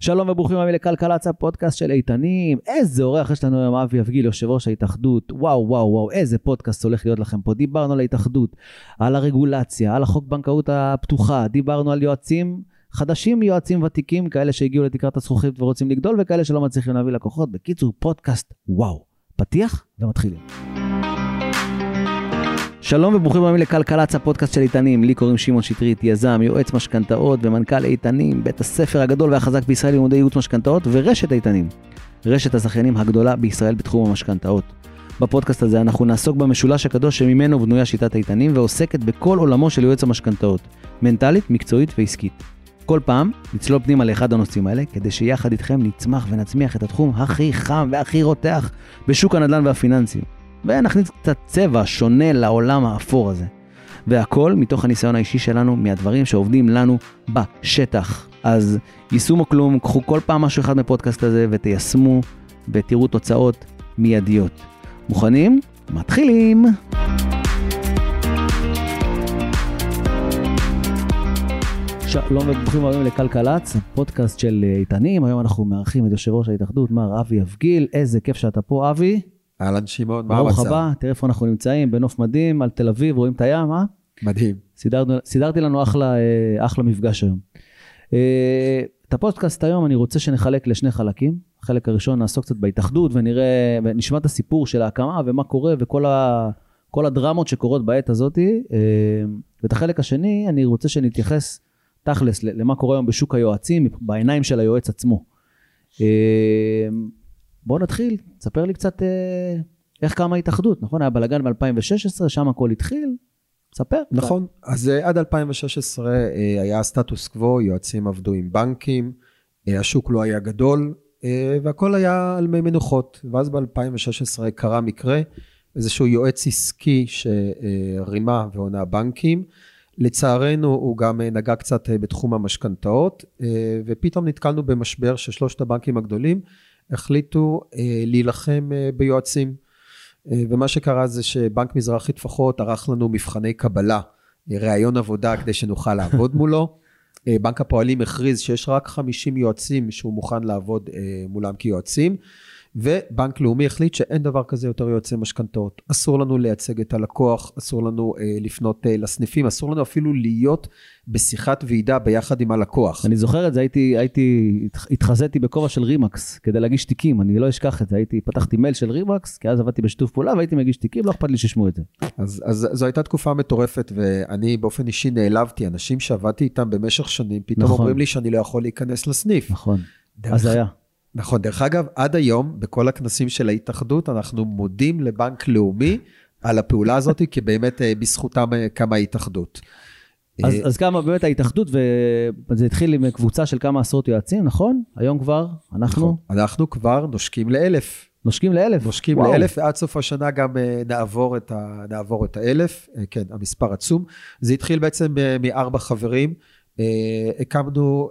שלום וברוכים הבאים לכלכלצה, פודקאסט של איתנים. איזה אורח יש לנו היום, אבי אבגיל, יושב ראש ההתאחדות. וואו, וואו, וואו, איזה פודקאסט הולך להיות לכם פה. דיברנו על ההתאחדות, על הרגולציה, על החוק בנקאות הפתוחה, דיברנו על יועצים חדשים, יועצים ותיקים, כאלה שהגיעו לתקרת הזכוכית ורוצים לגדול, וכאלה שלא מצליחים להביא לקוחות. בקיצור, פודקאסט וואו. פתיח ומתחילים. שלום וברוכים הבאים לכלכלצ הפודקאסט של איתנים, לי קוראים שמעון שטרית, יזם, יועץ משכנתאות ומנכ"ל איתנים, בית הספר הגדול והחזק בישראל לימודי ייעוץ משכנתאות ורשת איתנים, רשת הזכיינים הגדולה בישראל בתחום המשכנתאות. בפודקאסט הזה אנחנו נעסוק במשולש הקדוש שממנו בנויה שיטת איתנים ועוסקת בכל עולמו של יועץ המשכנתאות, מנטלית, מקצועית ועסקית. כל פעם נצלול פנימה לאחד הנושאים האלה, כדי שיחד איתכם נצמח ונצמיח את התחום הכי חם והכי רותח בשוק הנדל"ן והפיננסים. ונכניס קצת צבע שונה לעולם האפור הזה. והכל מתוך הניסיון האישי שלנו, מהדברים שעובדים לנו בשטח. אז יישום או כלום, קחו כל פעם משהו אחד מפודקאסט הזה ותיישמו ותראו תוצאות מיידיות. מוכנים? מתחילים! שלום וברוכים הבאים לכלכלצ, פודקאסט של איתנים. היום אנחנו מארחים את יושב ראש ההתאחדות, מר אבי אבגיל. איזה כיף שאתה פה, אבי. אהלן שמעון, מה המצב? ברוך הבא, תראה איפה אנחנו נמצאים, בנוף מדהים, על תל אביב, רואים את הים, אה? מדהים. סידרנו, סידרתי לנו אחלה, אה, אחלה מפגש היום. אה, את הפודקאסט היום אני רוצה שנחלק לשני חלקים. החלק הראשון נעסוק קצת בהתאחדות ונראה, ונשמע את הסיפור של ההקמה ומה קורה וכל ה, כל הדרמות שקורות בעת הזאת. אה, ואת החלק השני אני רוצה שנתייחס תכלס למה קורה היום בשוק היועצים בעיניים של היועץ עצמו. בוא נתחיל, תספר לי קצת אה, איך קמה ההתאחדות, נכון? היה בלאגן ב-2016, שם הכל התחיל, ספר. נכון, אז אה, עד 2016 אה, היה סטטוס קוו, יועצים עבדו עם בנקים, השוק לא היה גדול, והכל היה על מי מנוחות. ואז ב-2016 קרה מקרה, איזשהו יועץ עסקי שרימה והונה בנקים. לצערנו הוא גם נגע קצת בתחום המשכנתאות, ופתאום נתקלנו במשבר ששלושת הבנקים הגדולים החליטו אה, להילחם אה, ביועצים. אה, ומה שקרה זה שבנק מזרחי טפחות ערך לנו מבחני קבלה, ראיון עבודה כדי שנוכל לעבוד מולו. בנק הפועלים הכריז שיש רק 50 יועצים שהוא מוכן לעבוד מולם כיועצים. ובנק לאומי החליט שאין דבר כזה יותר יועצי משכנתאות. אסור לנו לייצג את הלקוח, אסור לנו אה, לפנות אה, לסניפים, אסור לנו אפילו להיות בשיחת ועידה ביחד עם הלקוח. אני זוכר את זה, הייתי, הייתי, התחזיתי בכובע של רימקס כדי להגיש תיקים, אני לא אשכח את זה, הייתי, פתחתי מייל של רימקס, כי אז עבדתי בשיתוף פעולה והייתי מגיש תיקים, לא אכפת לי שישמעו את זה. אז, אז זו הייתה תקופה מטורפת, ואני באופן אישי נעלבתי, אנשים שעבדתי איתם במשך שנים, פתאום נכון. אומרים לי שאני לא יכול להיכנס לסניף. נכון, אז זה היה. נכון, דרך אגב, עד היום, בכל הכנסים של ההתאחדות, אנחנו מודים לבנק לאומי על הפעולה הזאת, כי באמת אה, בזכותם אה, קמה ההתאחדות. אז, אה, אז כמה באמת ההתאחדות, וזה התחיל עם קבוצה של כמה עשרות יועצים, נכון? היום כבר, אנחנו? נכון, אנחנו כבר נושקים לאלף. נושקים לאלף? נושקים וואו. לאלף, ועד סוף השנה גם נעבור את, ה, נעבור את האלף, כן, המספר עצום. זה התחיל בעצם מארבע חברים. הקמנו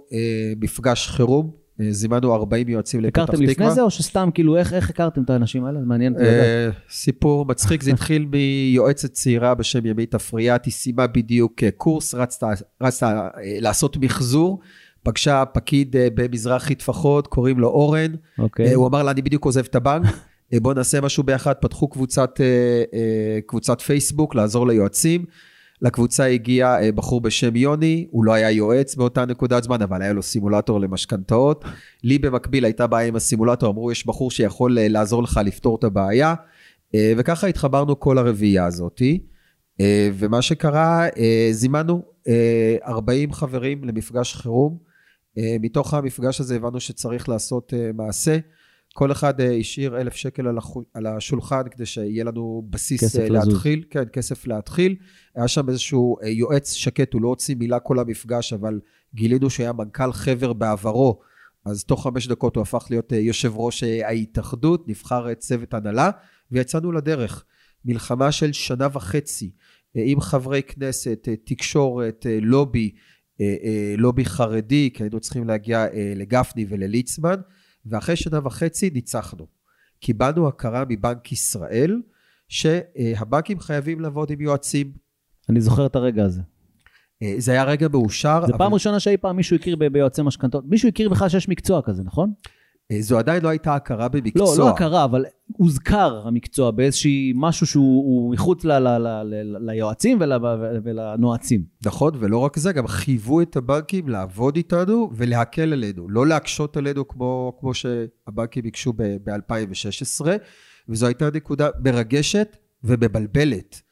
מפגש חירום זימנו 40 יועצים לפתח תקווה. הכרתם לפני זה, או שסתם, כאילו, איך, איך הכרתם את האנשים האלה? מעניין אותי לדעת. אה, סיפור מצחיק, זה התחיל מיועצת צעירה בשם ימית אפריאט, היא סיימה בדיוק אה, קורס, רצתה, רצתה אה, לעשות מחזור. פגשה פקיד במזרחי טפחות, קוראים לו אורן. Okay. אוקיי. הוא אמר לה, אני בדיוק עוזב את הבנק, בוא נעשה משהו ביחד. פתחו קבוצת, קבוצת פייסבוק לעזור ליועצים. לקבוצה הגיע אה, בחור בשם יוני, הוא לא היה יועץ באותה נקודת זמן, אבל היה לו סימולטור למשכנתאות. לי במקביל הייתה בעיה עם הסימולטור, אמרו, יש בחור שיכול אה, לעזור לך לפתור את הבעיה. אה, וככה התחברנו כל הרביעייה הזאתי. ומה שקרה, זימנו 40 חברים למפגש חירום. מתוך המפגש הזה הבנו שצריך לעשות מעשה. כל אחד אה, השאיר אלף שקל על השולחן כדי שיהיה לנו בסיס אה, להתחיל, לזוז. כן, כסף להתחיל. היה שם איזשהו אה, יועץ שקט, הוא לא הוציא מילה כל המפגש, אבל גילינו שהיה מנכ"ל חבר בעברו, אז תוך חמש דקות הוא הפך להיות יושב ראש ההתאחדות, נבחר צוות הנהלה, ויצאנו לדרך. מלחמה של שנה וחצי, עם חברי כנסת, תקשורת, לובי, לובי חרדי, כי היינו צריכים להגיע לגפני ולליצמן. ואחרי שנה וחצי ניצחנו. קיבלנו הכרה מבנק ישראל שהבנקים חייבים לעבוד עם יועצים. אני זוכר את הרגע הזה. אה, זה היה רגע מאושר. זה פעם ראשונה שאי פעם מישהו הכיר ביועצי משכנתאות. מישהו הכיר בכלל שיש מקצוע כזה, נכון? אה, זו עדיין לא הייתה הכרה במקצוע. לא, לא הכרה, אבל הוזכר המקצוע באיזשהי משהו שהוא הוא מחוץ ל, ל, ל, ל, ליועצים ול, ולנועצים. נכון, ולא רק זה, גם חייבו את הבנקים לעבוד איתנו ולהקל עלינו, לא להקשות עלינו כמו, כמו שהבנקים ביקשו ב-2016, וזו הייתה נקודה מרגשת ומבלבלת.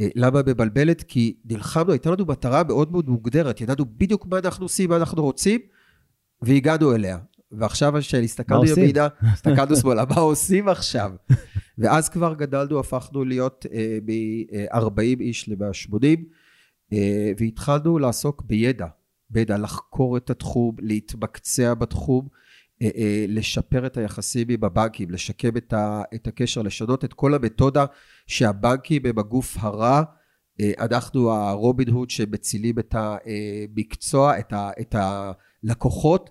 אה, למה מבלבלת? כי נלחמנו, הייתה לנו מטרה מאוד מאוד מוגדרת, ידענו בדיוק מה אנחנו עושים, מה אנחנו רוצים, והגענו אליה. ועכשיו כשהסתכלנו ימינה, הסתכלנו שמאלה, מה עושים עכשיו? ואז כבר גדלנו, הפכנו להיות אה, מ-40 איש ל-180, אה, והתחלנו לעסוק בידע, בידע, לחקור את התחום, להתמקצע בתחום, אה, אה, לשפר את היחסים עם הבנקים, לשקם את, ה, את הקשר, לשנות את כל המתודה שהבנקים הם הגוף הרע, אה, אנחנו הרובין הוד שמצילים את המקצוע, את, ה, את הלקוחות.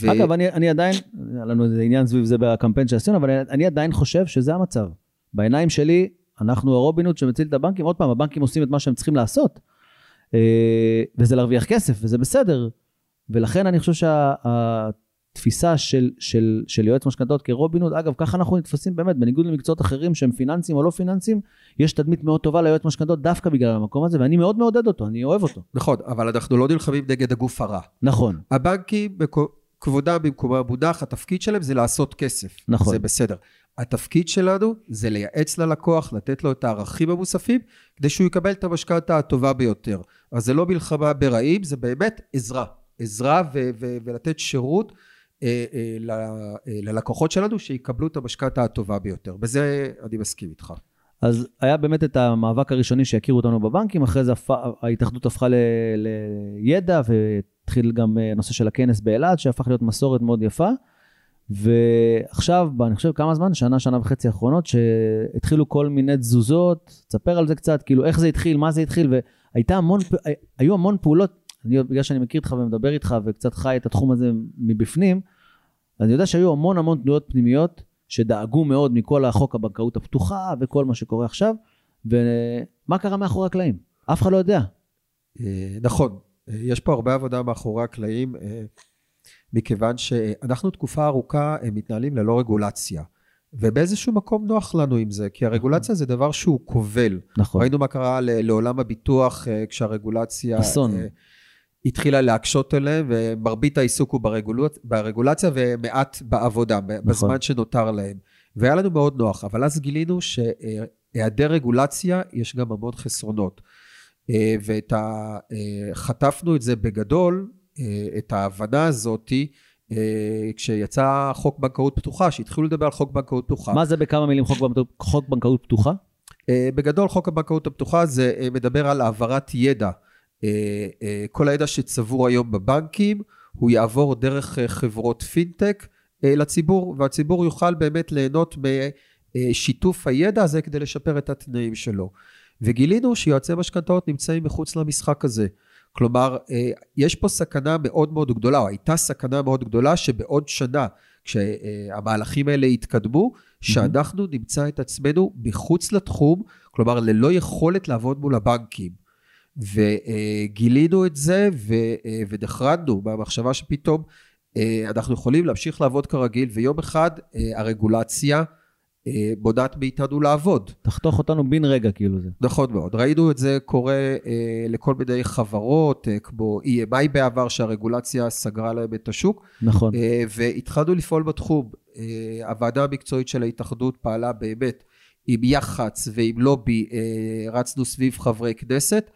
ו... אגב, אני, אני עדיין, היה לנו איזה עניין סביב זה בקמפיין שעשינו, אבל אני, אני עדיין חושב שזה המצב. בעיניים שלי, אנחנו הרובין הוד שמציל את הבנקים. עוד פעם, הבנקים עושים את מה שהם צריכים לעשות, וזה להרוויח כסף, וזה בסדר. ולכן אני חושב שה... תפיסה של, של, של יועץ משכנתאות כרובין הוד, אגב, ככה אנחנו נתפסים באמת, בניגוד למקצועות אחרים שהם פיננסיים או לא פיננסיים, יש תדמית מאוד טובה ליועץ משכנתאות דווקא בגלל המקום הזה, ואני מאוד מעודד אותו, אני אוהב אותו. נכון, אבל אנחנו לא נלחמים נגד הגוף הרע. נכון. הבנקים, כבודם במקומם המונח, התפקיד שלהם זה לעשות כסף. נכון. זה בסדר. התפקיד שלנו זה לייעץ ללקוח, לתת לו את הערכים המוספים, כדי שהוא יקבל את המשכנתה הטובה ביותר. אז זה לא מלחמה ברעים, זה באמת עזרה. עזרה ו- ו- ולתת שירות. אה, אה, אה, ללקוחות שלנו, שיקבלו את המשכנתה הטובה ביותר. בזה אני מסכים איתך. אז היה באמת את המאבק הראשוני שיכירו אותנו בבנקים, אחרי זה ההתאחדות הפכה ל, לידע, והתחיל גם הנושא של הכנס באלעד, שהפך להיות מסורת מאוד יפה. ועכשיו, אני חושב כמה זמן, שנה, שנה וחצי האחרונות, שהתחילו כל מיני תזוזות, תספר על זה קצת, כאילו איך זה התחיל, מה זה התחיל, והיו המון, המון פעולות אני, בגלל שאני מכיר אותך ומדבר איתך וקצת חי את התחום הזה מבפנים, אני יודע שהיו המון המון תנועות פנימיות שדאגו מאוד מכל החוק הבנקאות הפתוחה וכל מה שקורה עכשיו, ומה קרה מאחורי הקלעים? אף אחד לא יודע. אה, נכון, אה, יש פה הרבה עבודה מאחורי הקלעים, אה, מכיוון שאנחנו תקופה ארוכה מתנהלים ללא רגולציה. ובאיזשהו מקום נוח לנו עם זה, כי הרגולציה זה דבר שהוא כובל. נכון. ראינו מה קרה לעולם הביטוח כשהרגולציה... אסון. התחילה להקשות עליהם, ומרבית העיסוק הוא ברגולצ... ברגולציה ומעט בעבודה, נכון. בזמן שנותר להם. והיה לנו מאוד נוח, אבל אז גילינו שהיעדר רגולציה, יש גם המון חסרונות. אה, ואת ה... אה, חטפנו את זה בגדול, אה, את ההבנה הזאתי, כשיצא חוק בנקאות פתוחה, שהתחילו לדבר על חוק בנקאות פתוחה. מה זה בכמה מילים חוק, חוק בנקאות פתוחה? בגדול, חוק הבנקאות הפתוחה זה מדבר על העברת ידע. כל הידע שצבור היום בבנקים, הוא יעבור דרך חברות פינטק לציבור, והציבור יוכל באמת ליהנות משיתוף הידע הזה כדי לשפר את התנאים שלו. וגילינו שיועצי משכנתאות נמצאים מחוץ למשחק הזה. כלומר, יש פה סכנה מאוד מאוד גדולה, או הייתה סכנה מאוד גדולה, שבעוד שנה, כשהמהלכים האלה יתקדמו, שאנחנו נמצא את עצמנו מחוץ לתחום, כלומר, ללא יכולת לעבוד מול הבנקים. וגילינו את זה ונחרדנו במחשבה שפתאום אה, אנחנו יכולים להמשיך לעבוד כרגיל ויום אחד אה, הרגולציה אה, מונעת מאיתנו לעבוד. תחתוך אותנו בן רגע כאילו זה. נכון מאוד. ראינו את זה קורה לכל מיני חברות כמו EMI בעבר שהרגולציה סגרה להם את השוק. נכון. והתחלנו לפעול בתחום. הוועדה המקצועית של ההתאחדות פעלה באמת עם יח"צ ועם לובי, רצנו סביב חברי כנסת.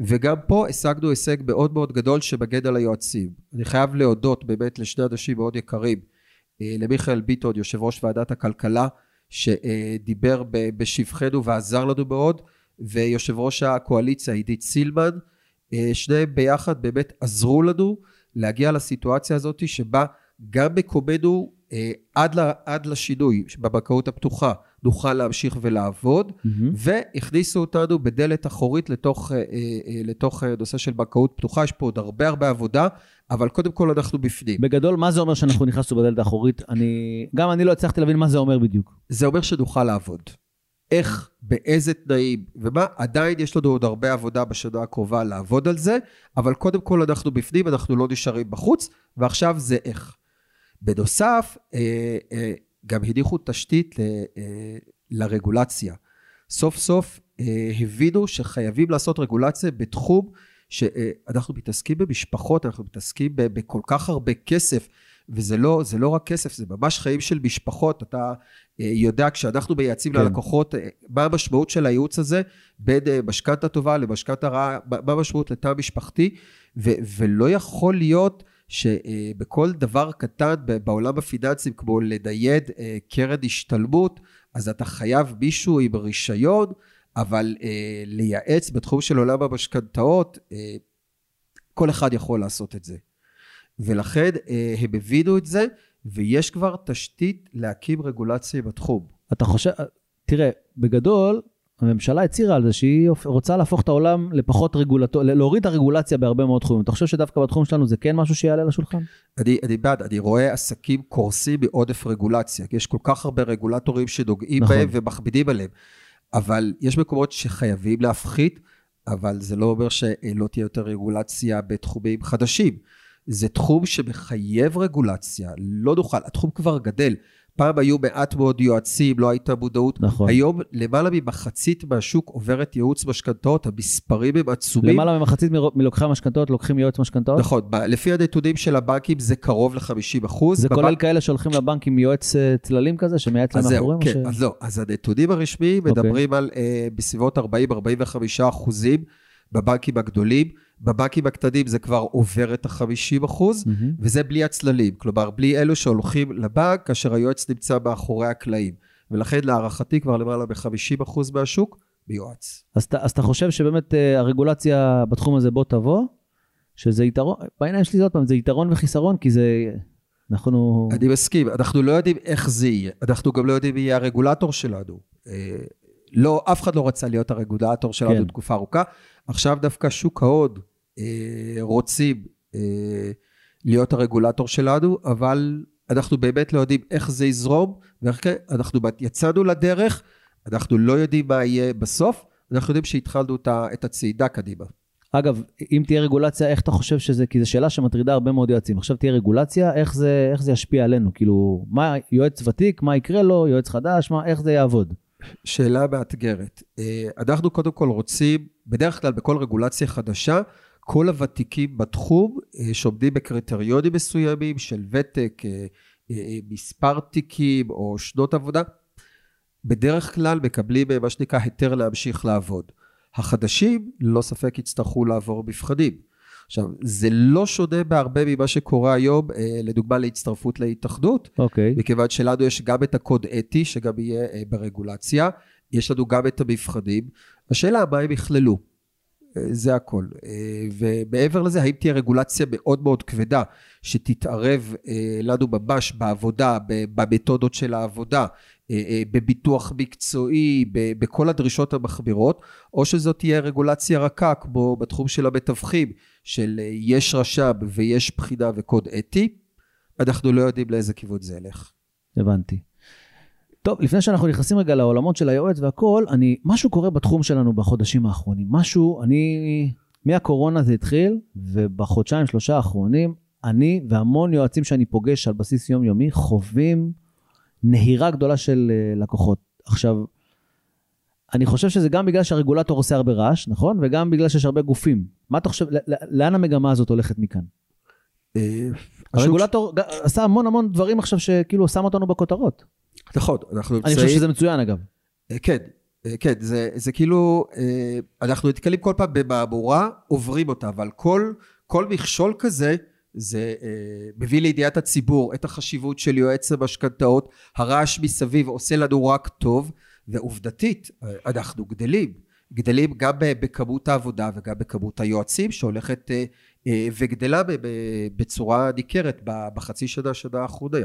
וגם פה השגנו הישג מאוד מאוד גדול שמגן על היועצים. אני חייב להודות באמת לשני אנשים מאוד יקרים, אה, למיכאל ביטון, יושב ראש ועדת הכלכלה, שדיבר בשבחנו ועזר לנו מאוד, ויושב ראש הקואליציה עידית סילמן, אה, שניהם ביחד באמת עזרו לנו להגיע לסיטואציה הזאת שבה גם מקומנו אה, עד, עד לשינוי בבנקאות הפתוחה נוכל להמשיך ולעבוד, mm-hmm. והכניסו אותנו בדלת אחורית לתוך, אה, לתוך נושא של בנקאות פתוחה, יש פה עוד הרבה הרבה עבודה, אבל קודם כל אנחנו בפנים. בגדול, מה זה אומר שאנחנו נכנסנו בדלת האחורית? אני, גם אני לא הצלחתי להבין מה זה אומר בדיוק. זה אומר שנוכל לעבוד. איך, באיזה תנאים ומה, עדיין יש לנו עוד הרבה עבודה בשנה הקרובה לעבוד על זה, אבל קודם כל אנחנו בפנים, אנחנו לא נשארים בחוץ, ועכשיו זה איך. בנוסף, אה, אה, גם הניחו תשתית אה, לרגולציה. סוף סוף הבינו שחייבים לעשות רגולציה בתחום שאנחנו מתעסקים במשפחות, אנחנו מתעסקים בכל כך הרבה כסף, וזה לא, לא רק כסף, זה ממש חיים של משפחות. אתה יודע, כשאנחנו מייעצים כן. ללקוחות, מה המשמעות של הייעוץ הזה בין משכנתה טובה למשכנתה רעה, מה המשמעות לתא משפחתי, ו- ולא יכול להיות שבכל דבר קטן בעולם הפיננסים, כמו לנייד אה, קרן השתלמות, אז אתה חייב מישהו עם רישיון, אבל אה, לייעץ בתחום של עולם המשכנתאות, אה, כל אחד יכול לעשות את זה. ולכן הם הבינו את זה, ויש כבר תשתית להקים רגולציה בתחום. אתה חושב, תראה, בגדול, הממשלה הצהירה על זה שהיא רוצה להפוך את העולם לפחות רגולטור, להוריד את הרגולציה בהרבה מאוד תחומים. אתה חושב שדווקא בתחום שלנו זה כן משהו שיעלה לשולחן? אני, אני בעד, אני רואה עסקים קורסים מעודף רגולציה, כי יש כל כך הרבה רגולטורים שנוגעים נכון. בהם ומכבידים עליהם. אבל יש מקומות שחייבים להפחית, אבל זה לא אומר שלא תהיה יותר רגולציה בתחומים חדשים. זה תחום שמחייב רגולציה, לא נוכל, התחום כבר גדל. פעם היו מעט מאוד יועצים, לא הייתה מודעות. נכון. היום למעלה ממחצית מהשוק עוברת ייעוץ משכנתאות, המספרים הם עצומים. למעלה ממחצית מלוקחי המשכנתאות לוקחים ייעוץ משכנתאות? נכון, לפי הנתונים של הבנקים זה קרוב ל-50 אחוז. זה בבנק... כולל כאלה שהולכים לבנק עם יועץ אה, צללים כזה, שמייעץ להם מאחורים? כן, ש... אז לא, אז הנתונים הרשמיים okay. אוקיי. מדברים על אה, בסביבות 40-45 אחוזים בבנקים הגדולים. בבנקים הקטנים זה כבר עובר את ה-50 אחוז, mm-hmm. וזה בלי הצללים, כלומר, בלי אלו שהולכים לבנק, כאשר היועץ נמצא מאחורי הקלעים. ולכן להערכתי כבר למעלה מ-50 אחוז מהשוק מיועץ. אז, אז אתה חושב שבאמת uh, הרגולציה בתחום הזה בוא תבוא, שזה יתרון, בעיניים שלי זה עוד פעם, זה יתרון וחיסרון, כי זה... אנחנו... אני מסכים, אנחנו לא יודעים איך זה יהיה, אנחנו גם לא יודעים מי יהיה הרגולטור שלנו. לא, אף אחד לא רצה להיות הרגולטור שלנו כן. תקופה ארוכה. עכשיו דווקא שוק ההון אה, רוצים אה, להיות הרגולטור שלנו, אבל אנחנו באמת לא יודעים איך זה יזרום, ואנחנו יצאנו לדרך, אנחנו לא יודעים מה יהיה בסוף, אנחנו יודעים שהתחלנו את הצעידה קדימה. אגב, אם תהיה רגולציה, איך אתה חושב שזה, כי זו שאלה שמטרידה הרבה מאוד יועצים. עכשיו תהיה רגולציה, איך זה, איך זה ישפיע עלינו? כאילו, מה, יועץ ותיק, מה יקרה לו, יועץ חדש, מה, איך זה יעבוד? שאלה מאתגרת. אה, אנחנו קודם כל רוצים, בדרך כלל בכל רגולציה חדשה, כל הוותיקים בתחום אה, שעומדים בקריטריונים מסוימים של ותק, אה, מספר תיקים או שנות עבודה, בדרך כלל מקבלים מה שנקרא היתר להמשיך לעבוד. החדשים, ללא ספק, יצטרכו לעבור מבחנים. עכשיו, זה לא שונה בהרבה ממה שקורה היום, לדוגמה להצטרפות להתאחדות, okay. אוקיי. מכיוון שלנו יש גם את הקוד אתי, שגם יהיה ברגולציה, יש לנו גם את המבחנים. השאלה מה הם יכללו. זה הכל. אה, ומעבר לזה, האם תהיה רגולציה מאוד מאוד כבדה, שתתערב אה, לנו ממש בעבודה, במתודות של העבודה, אה, בביטוח מקצועי, בכל הדרישות המחמירות, או שזאת תהיה רגולציה רכה, כמו בתחום של המתווכים, של יש רשם ויש בחינה וקוד אתי, אנחנו לא יודעים לאיזה כיוון זה ילך. הבנתי. טוב, לפני שאנחנו נכנסים רגע לעולמות של היועץ והכל, אני, משהו קורה בתחום שלנו בחודשים האחרונים. משהו, אני, מהקורונה זה התחיל, ובחודשיים, שלושה האחרונים, אני והמון יועצים שאני פוגש על בסיס יומיומי, חווים נהירה גדולה של uh, לקוחות. עכשיו, אני חושב שזה גם בגלל שהרגולטור עושה הרבה רעש, נכון? וגם בגלל שיש הרבה גופים. מה אתה חושב, לאן המגמה הזאת הולכת מכאן? אה, הרגולטור עשה המון המון דברים עכשיו שכאילו שם אותנו בכותרות. נכון, אנחנו נמצאים... אני חושב שזה מצוין אגב. אה, כן, אה, כן, זה, זה כאילו, אה, אנחנו נתקלים כל פעם במהמורה, עוברים אותה, אבל כל, כל מכשול כזה, זה מביא לידיעת הציבור את החשיבות של יועץ המשכנתאות, הרעש מסביב עושה לנו רק טוב, ועובדתית, אנחנו גדלים. גדלים גם בכמות העבודה וגם בכמות היועצים שהולכת וגדלה בצורה ניכרת בחצי שנה, שנה האחרונה.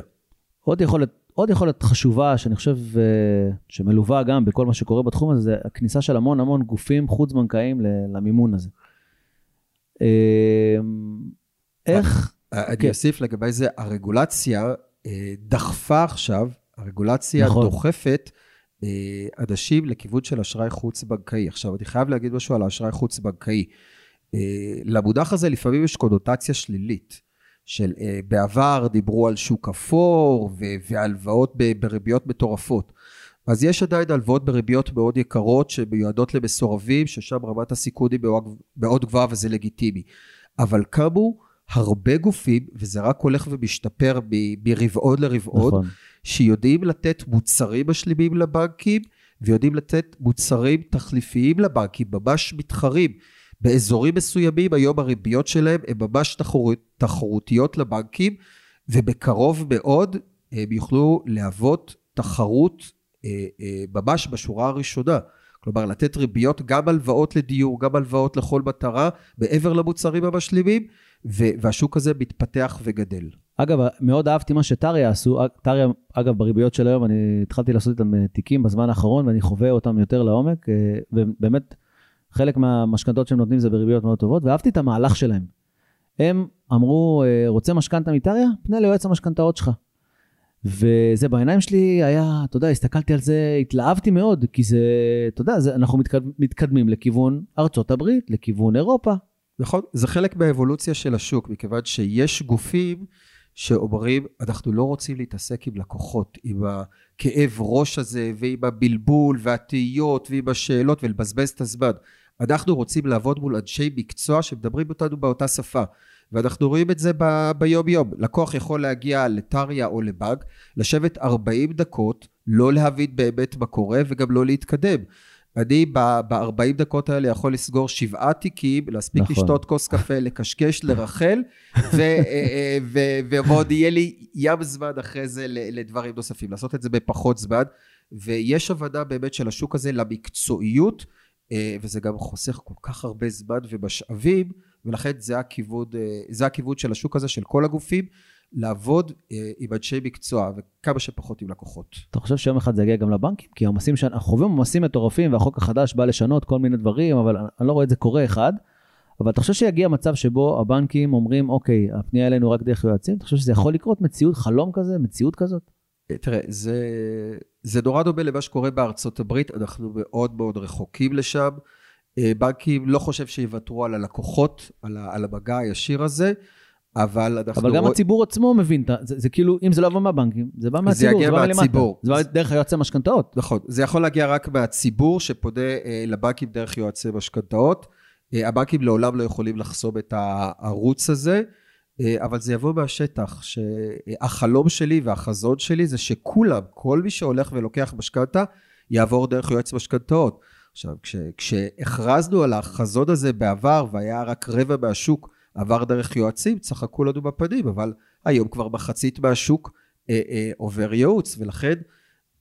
עוד יכולת, עוד יכולת חשובה, שאני חושב אה, שמלווה גם בכל מה שקורה בתחום הזה, זה הכניסה של המון המון גופים חוץ-בנקאיים למימון הזה. אה, איך... אני כן. אוסיף לגבי זה, הרגולציה אה, דחפה עכשיו, הרגולציה נכון. דוחפת אה, אנשים לכיוון של אשראי חוץ-בנקאי. עכשיו, אני חייב להגיד משהו על האשראי חוץ-בנקאי. אה, למונח הזה לפעמים יש קונוטציה שלילית. של אה, בעבר דיברו על שוק אפור והלוואות בריביות מטורפות. אז יש עדיין הלוואות בריביות מאוד יקרות שמיועדות למסורבים, ששם רמת הסיכון היא מאוד גבוהה וזה לגיטימי. אבל קמו הרבה גופים, וזה רק הולך ומשתפר מרבעון לרבעון, נכון. שיודעים לתת מוצרים משלימים לבנקים, ויודעים לתת מוצרים תחליפיים לבנקים, ממש מתחרים. באזורים מסוימים היום הריביות שלהם הן ממש תחרות, תחרותיות לבנקים, ובקרוב מאוד הם יוכלו להוות תחרות אה, אה, ממש בשורה הראשונה. כלומר, לתת ריביות, גם הלוואות לדיור, גם הלוואות לכל מטרה, מעבר למוצרים המשלימים, והשוק הזה מתפתח וגדל. אגב, מאוד אהבתי מה שטריה עשו, טריה, אגב, בריביות של היום, אני התחלתי לעשות איתם אה, תיקים בזמן האחרון, ואני חווה אותם יותר לעומק, ובאמת, חלק מהמשכנתות שהם נותנים זה בריביות מאוד טובות, ואהבתי את המהלך שלהם. הם אמרו, רוצה משכנתה מטריה? פנה ליועץ המשכנתאות שלך. וזה בעיניים שלי היה, אתה יודע, הסתכלתי על זה, התלהבתי מאוד, כי זה, אתה יודע, זה, אנחנו מתקד, מתקדמים לכיוון ארצות הברית, לכיוון אירופה. נכון, זה חלק מהאבולוציה של השוק, מכיוון שיש גופים שאומרים, אנחנו לא רוצים להתעסק עם לקוחות, עם הכאב ראש הזה, ועם הבלבול, והתהיות, ועם השאלות, ולבזבז את הזמן. אנחנו רוצים לעבוד מול אנשי מקצוע שמדברים אותנו באותה שפה. ואנחנו רואים את זה ב- ביום יום. לקוח יכול להגיע לטריה או לבאג, לשבת 40 דקות, לא להבין באמת מה קורה וגם לא להתקדם. אני ב-40 דקות האלה יכול לסגור שבעה תיקים, להספיק נכון. לשתות כוס קפה, לקשקש, לרחל, ועוד יהיה לי ים זמן אחרי זה לדברים נוספים, לעשות את זה בפחות זמן, ויש הבנה באמת של השוק הזה למקצועיות, אה, וזה גם חוסך כל כך הרבה זמן ומשאבים, ולכן זה הכיוון, אה, זה הכיוון של השוק הזה, של כל הגופים, לעבוד אה, עם אנשי מקצוע וכמה שפחות עם לקוחות. אתה חושב שיום אחד זה יגיע גם לבנקים? כי העומסים, אנחנו חווים עומסים מטורפים והחוק החדש בא לשנות כל מיני דברים, אבל אני לא רואה את זה קורה אחד. אבל אתה חושב שיגיע מצב שבו הבנקים אומרים, אוקיי, הפנייה אלינו רק דרך יועצים? אתה חושב שזה יכול לקרות מציאות, חלום כזה, מציאות כזאת? תראה, זה, זה נורא דומה למה שקורה בארצות הברית, אנחנו מאוד מאוד רחוקים לשם. אה, בנקים לא חושב שיוותרו על הלקוחות, על, על המגע הישיר הזה, אבל אנחנו... אבל גם רוא... הציבור עצמו מבין, זה, זה כאילו, אם זה לא יבוא מהבנקים, זה בא מהציבור, זה, זה בא מהציבור. זה בא דרך יועצי משכנתאות. נכון, זה יכול להגיע רק מהציבור שפונה אה, לבנקים דרך יועצי משכנתאות. אה, הבנקים לעולם לא יכולים לחסום את הערוץ הזה. אה, אבל זה יבוא מהשטח, שהחלום שלי והחזון שלי זה שכולם, כל מי שהולך ולוקח משכנתה, יעבור דרך יועץ משכנתאות. עכשיו, כש, כשהכרזנו על החזון הזה בעבר, והיה רק רבע מהשוק עבר דרך יועצים, צחקו לנו בפנים, אבל היום כבר מחצית מהשוק אה, אה, עובר ייעוץ, ולכן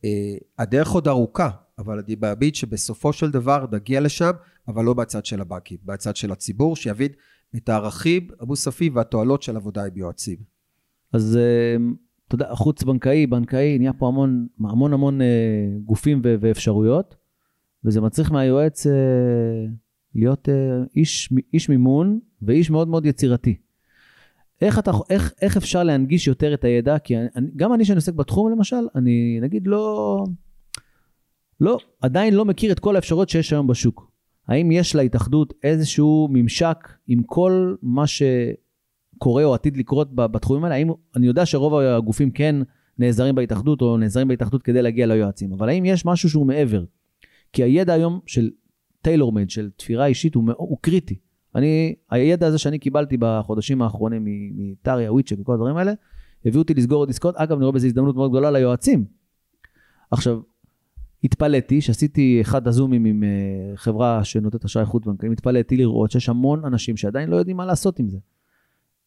אה, הדרך עוד ארוכה, אבל אני מאמין שבסופו של דבר נגיע לשם, אבל לא מהצד של הבנקים, מהצד של הציבור, שיבין את הערכים המוספים והתועלות של עבודה עם יועצים. אז אתה יודע, חוץ בנקאי, בנקאי, נהיה פה המון המון, המון אה, גופים ואפשרויות, וזה מצריך מהיועץ אה, להיות איש, איש מימון ואיש מאוד מאוד יצירתי. איך, אתה, איך, איך אפשר להנגיש יותר את הידע? כי אני, גם אני שאני עוסק בתחום למשל, אני נגיד לא, לא, עדיין לא מכיר את כל האפשרויות שיש היום בשוק. האם יש להתאחדות איזשהו ממשק עם כל מה שקורה או עתיד לקרות בתחומים האלה? האם, אני יודע שרוב הגופים כן נעזרים בהתאחדות או נעזרים בהתאחדות כדי להגיע ליועצים, אבל האם יש משהו שהוא מעבר? כי הידע היום של טיילור מייד, של תפירה אישית, הוא, הוא קריטי. אני, הידע הזה שאני קיבלתי בחודשים האחרונים מטריה, וויצ'ק וכל הדברים האלה, הביאו אותי לסגור עוד עסקאות. אגב, אני רואה בזה הזדמנות מאוד גדולה ליועצים. עכשיו, התפלאתי שעשיתי אחד הזומים עם אה, חברה שנותנת אשראי חוץ בנקאי, התפלאתי לראות שיש המון אנשים שעדיין לא יודעים מה לעשות עם זה.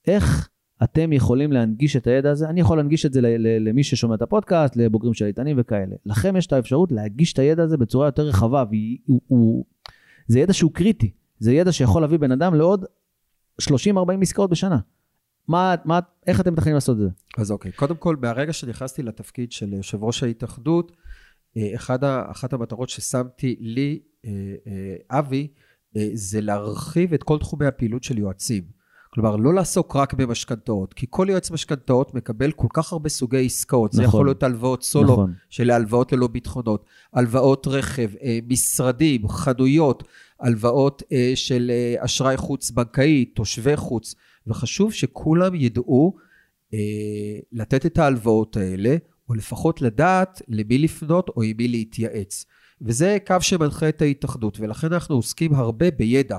איך אתם יכולים להנגיש את הידע הזה? אני יכול להנגיש את זה למי ששומע את הפודקאסט, לבוגרים של איתנים וכאלה. לכם יש את האפשרות להגיש את הידע הזה בצורה יותר רחבה, וזה ידע שהוא קריטי. זה ידע שיכול להביא בן אדם לעוד 30-40 עסקאות בשנה. מה, מה, איך אתם מתכננים לעשות את זה? אז אוקיי, קודם כל, מהרגע שנכנסתי לתפקיד של יושב ראש ההתאחדות, אה, אחד אחת המטרות ששמתי לי, אה, אה, אבי, זה להרחיב את כל תחומי הפעילות של יועצים. כלומר, לא לעסוק רק במשכנתאות, כי כל יועץ משכנתאות מקבל כל כך הרבה סוגי עסקאות. נכון. זה יכול להיות הלוואות סולו, נכון. של הלוואות ללא ביטחונות, הלוואות רכב, אה, משרדים, חנויות, הלוואות אה, של אה, אשראי חוץ-בנקאי, תושבי חוץ, וחשוב שכולם ידעו לתת את ההלוואות האלה, או לפחות לדעת למי לפנות או עם מי להתייעץ. וזה קו שמנחה את ההתאחדות, ולכן אנחנו עוסקים הרבה בידע.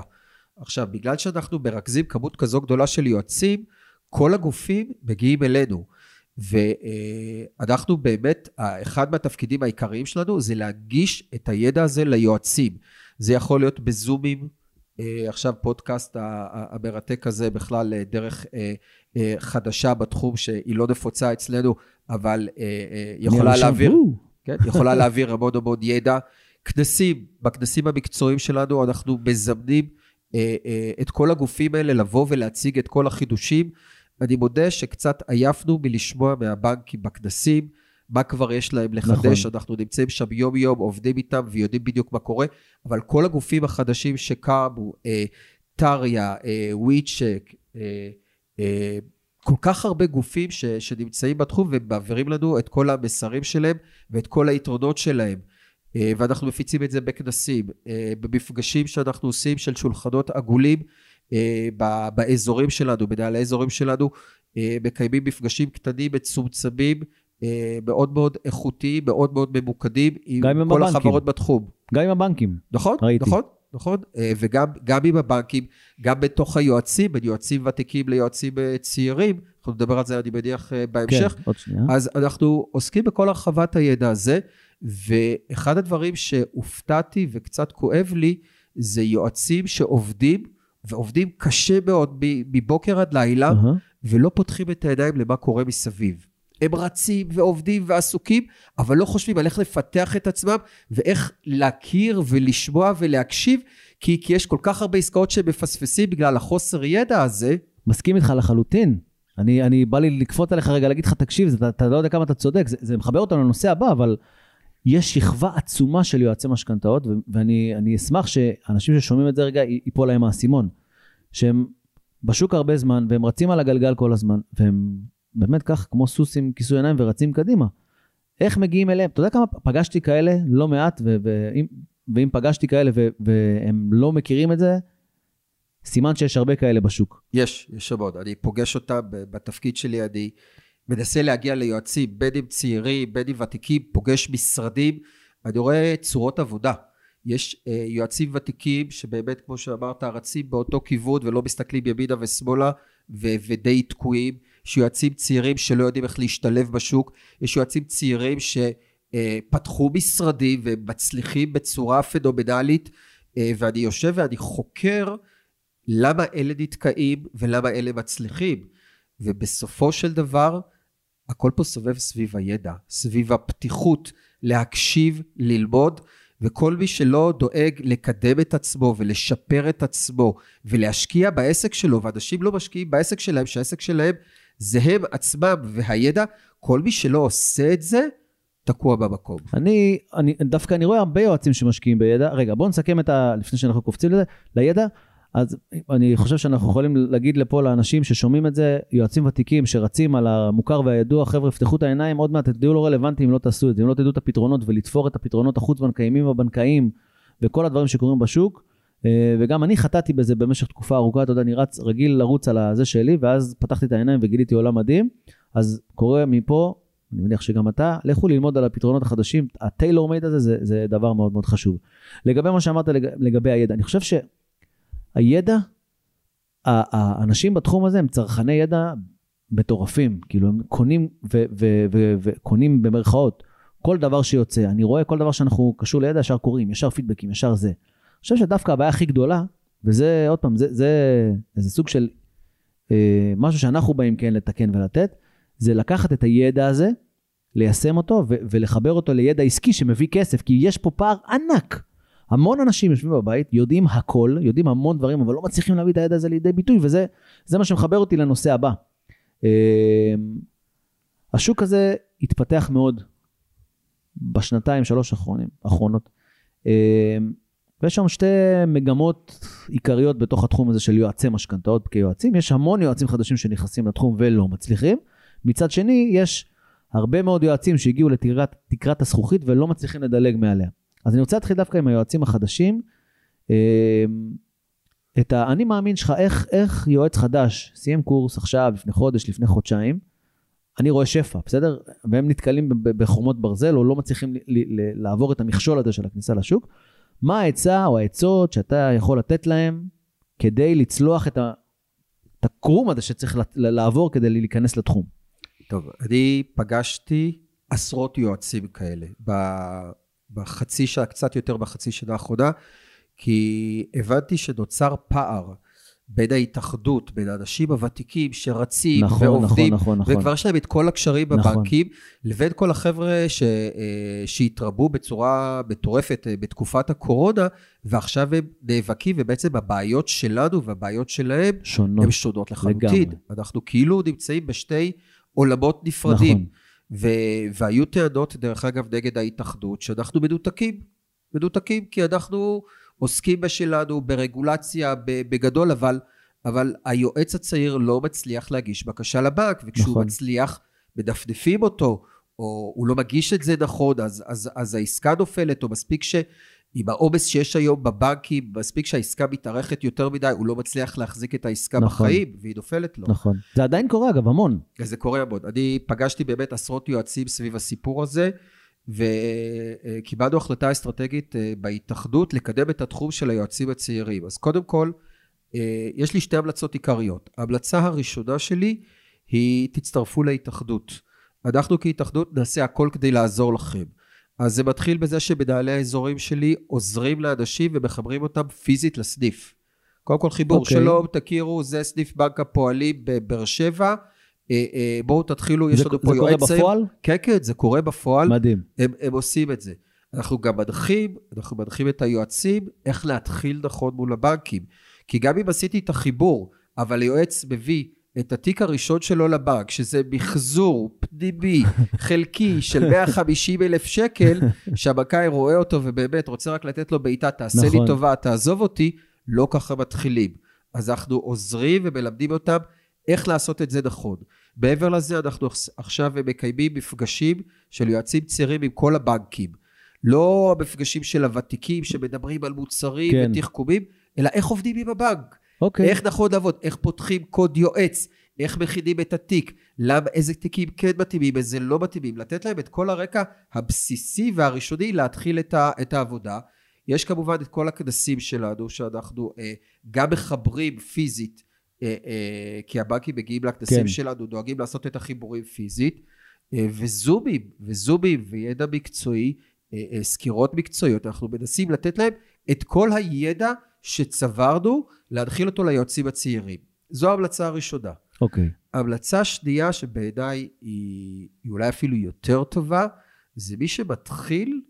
עכשיו, בגלל שאנחנו מרכזים כמות כזו גדולה של יועצים, כל הגופים מגיעים אלינו. ואנחנו באמת, אחד מהתפקידים העיקריים שלנו זה להגיש את הידע הזה ליועצים. זה יכול להיות בזומים, אה, עכשיו פודקאסט המרתק הזה בכלל אה, דרך אה, חדשה בתחום שהיא לא נפוצה אצלנו, אבל יכולה להעביר, כן, יכולה להעביר המון המון ידע. כנסים, בכנסים המקצועיים שלנו אנחנו מזמנים את כל הגופים האלה לבוא ולהציג את כל החידושים. אני מודה שקצת עייפנו מלשמוע מהבנקים בכנסים, מה כבר יש להם לחדש, נכון. אנחנו נמצאים שם יום יום, עובדים איתם ויודעים בדיוק מה קורה, אבל כל הגופים החדשים שקמו, אה, טריה, וויצ'ק, כל כך הרבה גופים ש, שנמצאים בתחום ומעבירים לנו את כל המסרים שלהם ואת כל היתרונות שלהם. אה, ואנחנו מפיצים את זה בכנסים, אה, במפגשים שאנחנו עושים של שולחנות עגולים אה, באזורים שלנו, בנהלי האזורים שלנו, מקיימים מפגשים קטנים, מצומצמים, מאוד מאוד איכותיים, מאוד מאוד ממוקדים, עם, עם כל הבנקים. החברות בתחום. גם עם הבנקים. נכון, ראיתי. נכון. נכון? וגם עם הבנקים, גם בתוך היועצים, בין יועצים ותיקים ליועצים צעירים, אנחנו נדבר על זה, אני מניח, בהמשך. כן, עוד שנייה. אז אנחנו עוסקים בכל הרחבת הידע הזה. ואחד הדברים שהופתעתי וקצת כואב לי, זה יועצים שעובדים, ועובדים קשה מאוד מבוקר עד לילה, uh-huh. ולא פותחים את הידיים למה קורה מסביב. הם רצים ועובדים ועסוקים, אבל לא חושבים על איך לפתח את עצמם ואיך להכיר ולשמוע ולהקשיב, כי, כי יש כל כך הרבה עסקאות שהם מפספסים בגלל החוסר ידע הזה. מסכים איתך לחלוטין. אני, אני בא לי לקפוט עליך רגע, להגיד לך, תקשיב, אתה, אתה לא יודע כמה אתה צודק, זה, זה מחבר אותנו לנושא הבא, אבל יש שכבה עצומה של יועצי משכנתאות, ואני אשמח שאנשים ששומעים את זה רגע, ייפול להם האסימון. שהם בשוק הרבה זמן, והם רצים על הגלגל כל הזמן, והם באמת כך, כמו סוס עם כיסוי עיניים ורצים קדימה. איך מגיעים אליהם? אתה יודע כמה פגשתי כאלה לא מעט, ואם, ואם פגשתי כאלה והם לא מכירים את זה, סימן שיש הרבה כאלה בשוק. יש, יש עוד. אני פוגש אותם בתפקיד שלי, אני מנסה להגיע ליועצים, בין אם צעירים, בין אם ותיקים, פוגש משרדים, אני רואה צורות עבודה. יש אה, יועצים ותיקים שבאמת, כמו שאמרת, רצים באותו כיוון ולא מסתכלים ימינה ושמאלה ו- ודי תקועים. יש יועצים צעירים שלא יודעים איך להשתלב בשוק. יש יועצים צעירים שפתחו אה, משרדים ומצליחים בצורה פנומנלית, אה, ואני יושב ואני חוקר למה אלה נתקעים ולמה אלה מצליחים. ובסופו של דבר, הכל פה סובב סביב הידע, סביב הפתיחות להקשיב, ללמוד, וכל מי שלא דואג לקדם את עצמו ולשפר את עצמו ולהשקיע בעסק שלו, ואנשים לא משקיעים בעסק שלהם, שהעסק שלהם זה הם עצמם והידע, כל מי שלא עושה את זה, תקוע במקום. אני, אני דווקא אני רואה הרבה יועצים שמשקיעים בידע. רגע, בואו נסכם את ה... לפני שאנחנו קופצים לזה, לידע. אז אני חושב שאנחנו יכולים להגיד לפה לאנשים ששומעים את זה, יועצים ותיקים שרצים על המוכר והידוע, חבר'ה, פתחו את העיניים, עוד מעט תדעו לא רלוונטי אם לא תעשו את זה, אם לא תדעו את הפתרונות ולתפור את הפתרונות החוץ-בנקאיים והבנקאיים וכל הדברים שקורים בשוק. אה, וגם אני חטאתי בזה במשך תקופה ארוכה, אתה יודע, אני רץ, רגיל לרוץ על הזה שלי, ואז פתחתי את העיניים וגיליתי עולם מדהים. אז קורא מפה, אני מניח שגם אתה, לכו ללמוד על הפתרונות החדשים. הטיילור מייד הזה זה, זה דבר מאוד מאוד חשוב. לגבי מה שאמרת לגבי הידע, אני חושב. הידע, האנשים בתחום הזה הם צרכני ידע מטורפים, כאילו הם קונים וקונים במרכאות כל דבר שיוצא. אני רואה כל דבר שאנחנו קשור לידע, ישר קוראים, ישר פידבקים, ישר זה. אני חושב שדווקא הבעיה הכי גדולה, וזה עוד פעם, זה, זה, זה סוג של אה, משהו שאנחנו באים כן לתקן ולתת, זה לקחת את הידע הזה, ליישם אותו ולחבר אותו לידע עסקי שמביא כסף, כי יש פה פער ענק המון אנשים יושבים בבית, יודעים הכל, יודעים המון דברים, אבל לא מצליחים להביא את הידע הזה לידי ביטוי, וזה מה שמחבר אותי לנושא הבא. אמ, השוק הזה התפתח מאוד בשנתיים, שלוש האחרונים, האחרונות. אמ, ויש שם שתי מגמות עיקריות בתוך התחום הזה של יועצי משכנתאות כיועצים. יש המון יועצים חדשים שנכנסים לתחום ולא מצליחים. מצד שני, יש הרבה מאוד יועצים שהגיעו לתקרת הזכוכית ולא מצליחים לדלג מעליה. אז אני רוצה להתחיל דווקא עם היועצים החדשים. אה, את האני מאמין שלך, איך, איך יועץ חדש סיים קורס עכשיו, לפני חודש, לפני חודשיים, אני רואה שפע, בסדר? והם נתקלים בחומות ברזל או לא מצליחים לעבור את המכשול הזה של הכניסה לשוק. מה העצה או העצות שאתה יכול לתת להם כדי לצלוח את, ה, את הקרום הזה שצריך לעבור כדי להיכנס לתחום? טוב, אני פגשתי עשרות יועצים כאלה בחצי שעה, קצת יותר בחצי שנה האחרונה, כי הבנתי שנוצר פער בין ההתאחדות, בין האנשים הוותיקים שרצים נכון, ועובדים, נכון, נכון, וכבר יש להם את כל הקשרים נכון. בבנקים, לבין כל החבר'ה ש, אה, שהתרבו בצורה מטורפת אה, בתקופת הקורונה, ועכשיו הם נאבקים, ובעצם הבעיות שלנו והבעיות שלהם, שונות. הן שונות לחלוטין. לגמרי. אנחנו כאילו נמצאים בשתי עולמות נפרדים. נכון. ו- והיו טענות, דרך אגב, נגד ההתאחדות, שאנחנו מנותקים. מנותקים כי אנחנו עוסקים בשלנו, ברגולציה, בגדול, אבל, אבל היועץ הצעיר לא מצליח להגיש בקשה לבנק, וכשהוא נכון. מצליח, מדפדפים אותו, או הוא לא מגיש את זה נכון, אז, אז, אז העסקה נופלת, או מספיק ש... עם העומס שיש היום בבנקים, מספיק שהעסקה מתארכת יותר מדי, הוא לא מצליח להחזיק את העסקה נכון. בחיים, והיא נופלת לו. נכון. זה עדיין קורה, אגב, המון. אז זה קורה המון. אני פגשתי באמת עשרות יועצים סביב הסיפור הזה, וקיבלנו החלטה אסטרטגית אה, בהתאחדות לקדם את התחום של היועצים הצעירים. אז קודם כל, אה, יש לי שתי המלצות עיקריות. ההמלצה הראשונה שלי היא תצטרפו להתאחדות. אנחנו כהתאחדות נעשה הכל כדי לעזור לכם. אז זה מתחיל בזה שמנהלי האזורים שלי עוזרים לאנשים ומחברים אותם פיזית לסניף. קודם כל חיבור, אוקיי. שלום, תכירו, זה סניף בנק הפועלים בבאר שבע. אה, אה, בואו תתחילו, יש זה, לנו זה פה קורה יועץ צעיר. בפועל? כן, כן, זה קורה בפועל. מדהים. הם, הם עושים את זה. אנחנו גם מנחים, אנחנו מנחים את היועצים איך להתחיל נכון מול הבנקים. כי גם אם עשיתי את החיבור, אבל היועץ מביא את התיק הראשון שלו לבנק, שזה מחזור פנימי, חלקי, של 150 אלף שקל, שהבנקאי רואה אותו ובאמת רוצה רק לתת לו בעיטה, תעשה נכון. לי טובה, תעזוב אותי, לא ככה מתחילים. אז אנחנו עוזרים ומלמדים אותם איך לעשות את זה נכון. מעבר לזה, אנחנו עכשיו מקיימים מפגשים של יועצים צעירים עם כל הבנקים. לא המפגשים של הוותיקים שמדברים על מוצרים כן. ותחכומים, אלא איך עובדים עם הבנק. אוקיי. איך נכון לעבוד, איך פותחים קוד יועץ, איך מכינים את התיק, למה, איזה תיקים כן מתאימים, איזה לא מתאימים, לתת להם את כל הרקע הבסיסי והראשוני להתחיל את, ה, את העבודה. יש כמובן את כל הכנסים שלנו, שאנחנו אה, גם מחברים פיזית, אה, אה, כי הבנקים מגיעים לכנסים כן. שלנו, דואגים לעשות את החיבורים פיזית, אה, וזומים, וזומים, וידע מקצועי, אה, אה, סקירות מקצועיות, אנחנו מנסים לתת להם את כל הידע שצברנו, להנחיל אותו ליועצים הצעירים. זו ההמלצה הראשונה. אוקיי. המלצה שנייה שבעיניי היא, היא אולי אפילו יותר טובה, זה מי שמתחיל,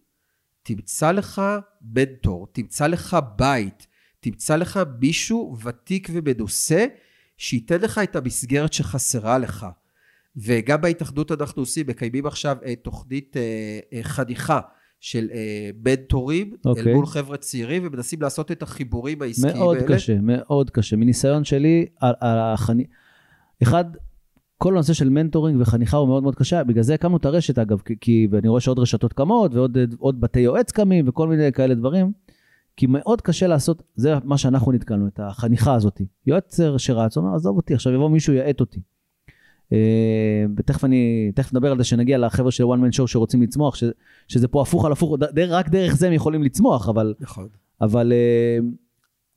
תמצא לך מנטור, תמצא לך בית, תמצא לך מישהו ותיק ומנוסה, שייתן לך את המסגרת שחסרה לך. וגם בהתאחדות אנחנו עושים, מקיימים עכשיו אה, תוכנית אה, אה, חניכה של אה, מנטורים, אוקיי. אל מול חבר'ה צעירים, ומנסים לעשות את החיבורים העסקיים מאוד האלה. קשה, מאוד קשה. מניסיון שלי, על- על החני... אחד, כל הנושא של mentoring וחניכה הוא מאוד מאוד קשה, בגלל זה הקמנו את הרשת אגב, כי- כי, ואני רואה שעוד רשתות קמות ועוד עוד בתי יועץ קמים וכל מיני כאלה דברים, כי מאוד קשה לעשות, זה מה שאנחנו נתקלנו, את החניכה הזאת. יועץ שרץ, אומר, עזוב אותי, עכשיו יבוא מישהו יעט אותי. אה, ותכף אני, תכף נדבר על זה שנגיע לחבר'ה של one man show שרוצים לצמוח, ש, שזה פה הפוך על הפוך, ד- רק דרך זה הם יכולים לצמוח, אבל נכון. אבל אה,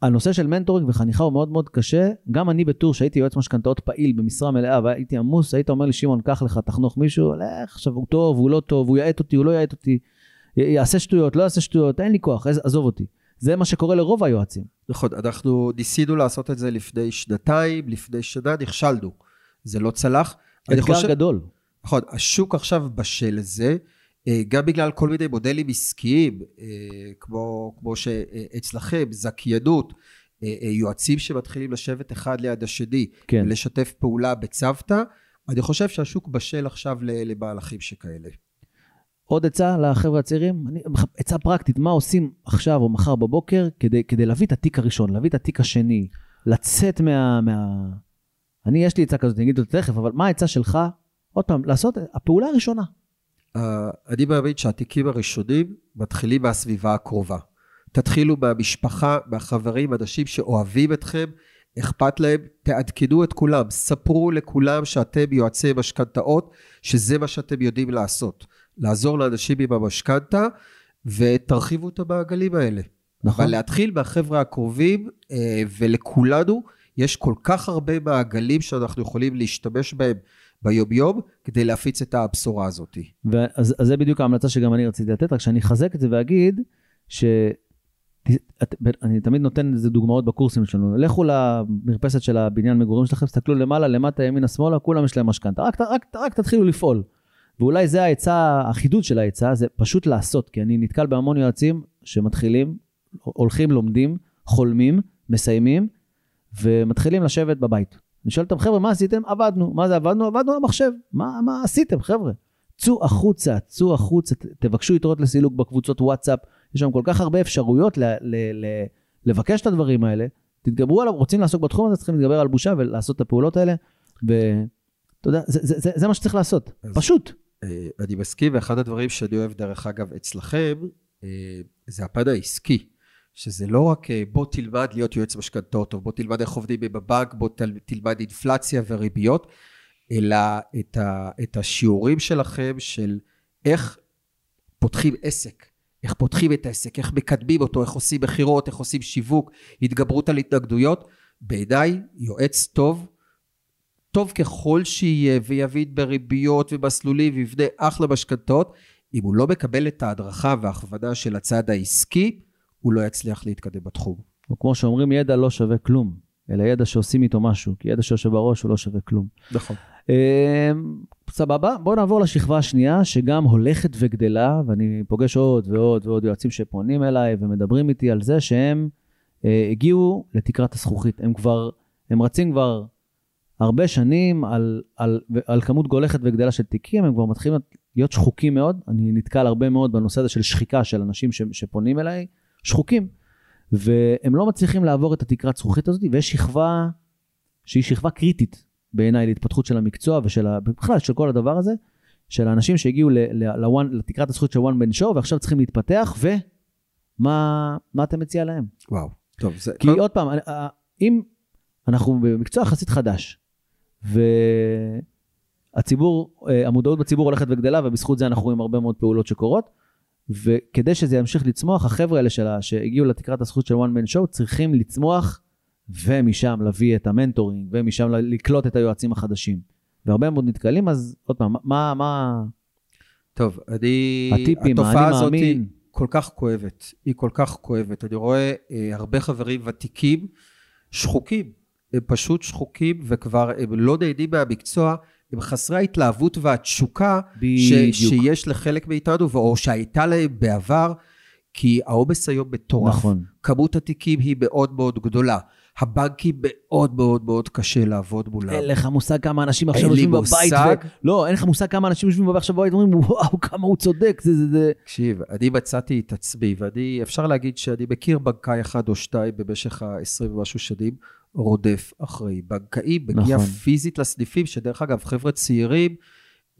הנושא של mentoring וחניכה הוא מאוד מאוד קשה. גם אני בתור, שהייתי יועץ משכנתאות פעיל במשרה מלאה והייתי עמוס, היית אומר לי, שמעון, קח לך, תחנוך מישהו, לך, עכשיו הוא טוב, הוא לא טוב, הוא יעט אותי, הוא לא יעט אותי, יעשה שטויות, לא יעשה שטויות, אין לי כוח, עז- עזוב אותי. זה מה שקורה לרוב היועצים. נכון, אנחנו ניסינו לעשות את זה לפני שנתיים, לפני שנה, נכשלנו. זה לא צלח. אתגר חושב, גדול. נכון, השוק עכשיו בשל לזה, אה, גם בגלל כל מיני מודלים עסקיים, אה, כמו, כמו שאצלכם, זכיינות, אה, יועצים שמתחילים לשבת אחד ליד השני, כן. לשתף פעולה בצוותא, אני חושב שהשוק בשל עכשיו למהלכים שכאלה. עוד עצה לחבר'ה הצעירים, אני, עצה פרקטית, מה עושים עכשיו או מחר בבוקר כדי, כדי להביא את התיק הראשון, להביא את התיק השני, לצאת מה... מה... אני, יש לי עצה כזאת, אני אגיד אותה תכף, אבל מה העצה שלך? עוד פעם, לעשות הפעולה הראשונה. Uh, אני מאמין שהתיקים הראשונים מתחילים מהסביבה הקרובה. תתחילו מהמשפחה, מהחברים, אנשים שאוהבים אתכם, אכפת להם, תעדכנו את כולם, ספרו לכולם שאתם יועצי משכנתאות, שזה מה שאתם יודעים לעשות. לעזור לאנשים עם המשכנתה, ותרחיבו את המעגלים האלה. נכון. אבל להתחיל מהחבר'ה הקרובים, אה, ולכולנו יש כל כך הרבה מעגלים שאנחנו יכולים להשתמש בהם ביום-יום, כדי להפיץ את הבשורה הזאת. אז, אז זה בדיוק ההמלצה שגם אני רציתי לתת, רק שאני אחזק את זה ואגיד, ש... את, אני תמיד נותן איזה דוגמאות בקורסים שלנו. לכו למרפסת של הבניין מגורים שלכם, תסתכלו למעלה, למטה, ימינה, שמאלה, כולם יש להם משכנתה. רק, רק, רק תתחילו לפעול. ואולי זה העצה, החידוד של העצה, זה פשוט לעשות, כי אני נתקל בהמון יועצים שמתחילים, הולכים, לומדים, חולמים, מסיימים, ומתחילים לשבת בבית. אני שואל אותם, חבר'ה, מה עשיתם? עבדנו. מה זה עבדנו? עבדנו על המחשב. מה, מה עשיתם, חבר'ה? צאו החוצה, צאו החוצה, תבקשו יתרות לסילוק בקבוצות וואטסאפ. יש שם כל כך הרבה אפשרויות ל- ל- ל- לבקש את הדברים האלה. תתגברו עליו, רוצים לעסוק בתחום הזה, צריכים להתגבר על בושה ולעשות את הפעולות האלה. ואתה יודע, זה, זה, זה, זה מה שצריך לעשות, פשוט. אה, אני מסכים, ואחד הדברים שאני אוהב, דרך אגב, אצלכם, אה, זה הפן העסקי. שזה לא רק אה, בוא תלמד להיות יועץ משכנתאות, או בוא תלמד איך עובדים בבנק, בוא תלמד אינפלציה וריביות, אלא את, ה, את השיעורים שלכם של איך פותחים עסק, איך פותחים את העסק, איך מקדמים אותו, איך עושים מכירות, איך עושים שיווק, התגברות על התנגדויות. בעיניי, יועץ טוב טוב ככל שיהיה ויבין בריביות ומסלולים ויבנה אחלה משכנתאות, אם הוא לא מקבל את ההדרכה וההכוונה של הצד העסקי, הוא לא יצליח להתקדם בתחום. או כמו שאומרים, ידע לא שווה כלום, אלא ידע שעושים איתו משהו, כי ידע שיושב בראש הוא לא שווה כלום. נכון. אמ, סבבה, בואו נעבור לשכבה השנייה, שגם הולכת וגדלה, ואני פוגש עוד ועוד ועוד יועצים שפונים אליי ומדברים איתי על זה שהם אה, הגיעו לתקרת הזכוכית. הם כבר, הם רצים כבר הרבה שנים על, על, על כמות גולכת וגדלה של תיקים, הם כבר מתחילים להיות שחוקים מאוד. אני נתקל הרבה מאוד בנושא הזה של שחיקה של אנשים ש, שפונים אליי, שחוקים. והם לא מצליחים לעבור את התקרת זכוכית הזאת, ויש שכבה שהיא שכבה קריטית בעיניי להתפתחות של המקצוע ושל, בכלל של כל הדבר הזה, של האנשים שהגיעו ל, ל, ל, לתקרת הזכות של one man show ועכשיו צריכים להתפתח, ומה אתה מציע להם? וואו, טוב, זה... כי עוד פעם, אם אנחנו במקצוע יחסית חדש, והציבור, אה, המודעות בציבור הולכת וגדלה, ובזכות זה אנחנו רואים הרבה מאוד פעולות שקורות. וכדי שזה ימשיך לצמוח, החבר'ה האלה שלה, שהגיעו לתקרת הזכות של one man show, צריכים לצמוח, ומשם להביא את המנטורינג, ומשם לקלוט את היועצים החדשים. והרבה מאוד נתקלים, אז עוד פעם, מה, מה... טוב, אני... הטיפים, התופעה הזאת מאמין. היא כל כך כואבת. היא כל כך כואבת. אני רואה אה, הרבה חברים ותיקים שחוקים. הם פשוט שחוקים וכבר הם לא נהנים מהמקצוע, הם חסרי ההתלהבות והתשוקה ש, שיש לחלק מאיתנו, או שהייתה להם בעבר, כי העומס היום מטורף. נכון. כמות התיקים היא מאוד מאוד גדולה. הבנקים מאוד מאוד מאוד קשה לעבוד מולם. אין לך מושג כמה אנשים עכשיו אין לי יושבים בבית. מושג. ו... לא, אין לך מושג כמה אנשים יושבים בבית עכשיו בבית ואומרים, וואו, כמה הוא צודק, זה, זה, זה. תקשיב, אני מצאתי את עצמי, ואני, אפשר להגיד שאני מכיר בנקאי אחד או שתיים במשך ה-20 ומשהו שנים, רודף אחרי בנקאי, מגיע נכון. פיזית לסניפים, שדרך אגב, חבר'ה צעירים,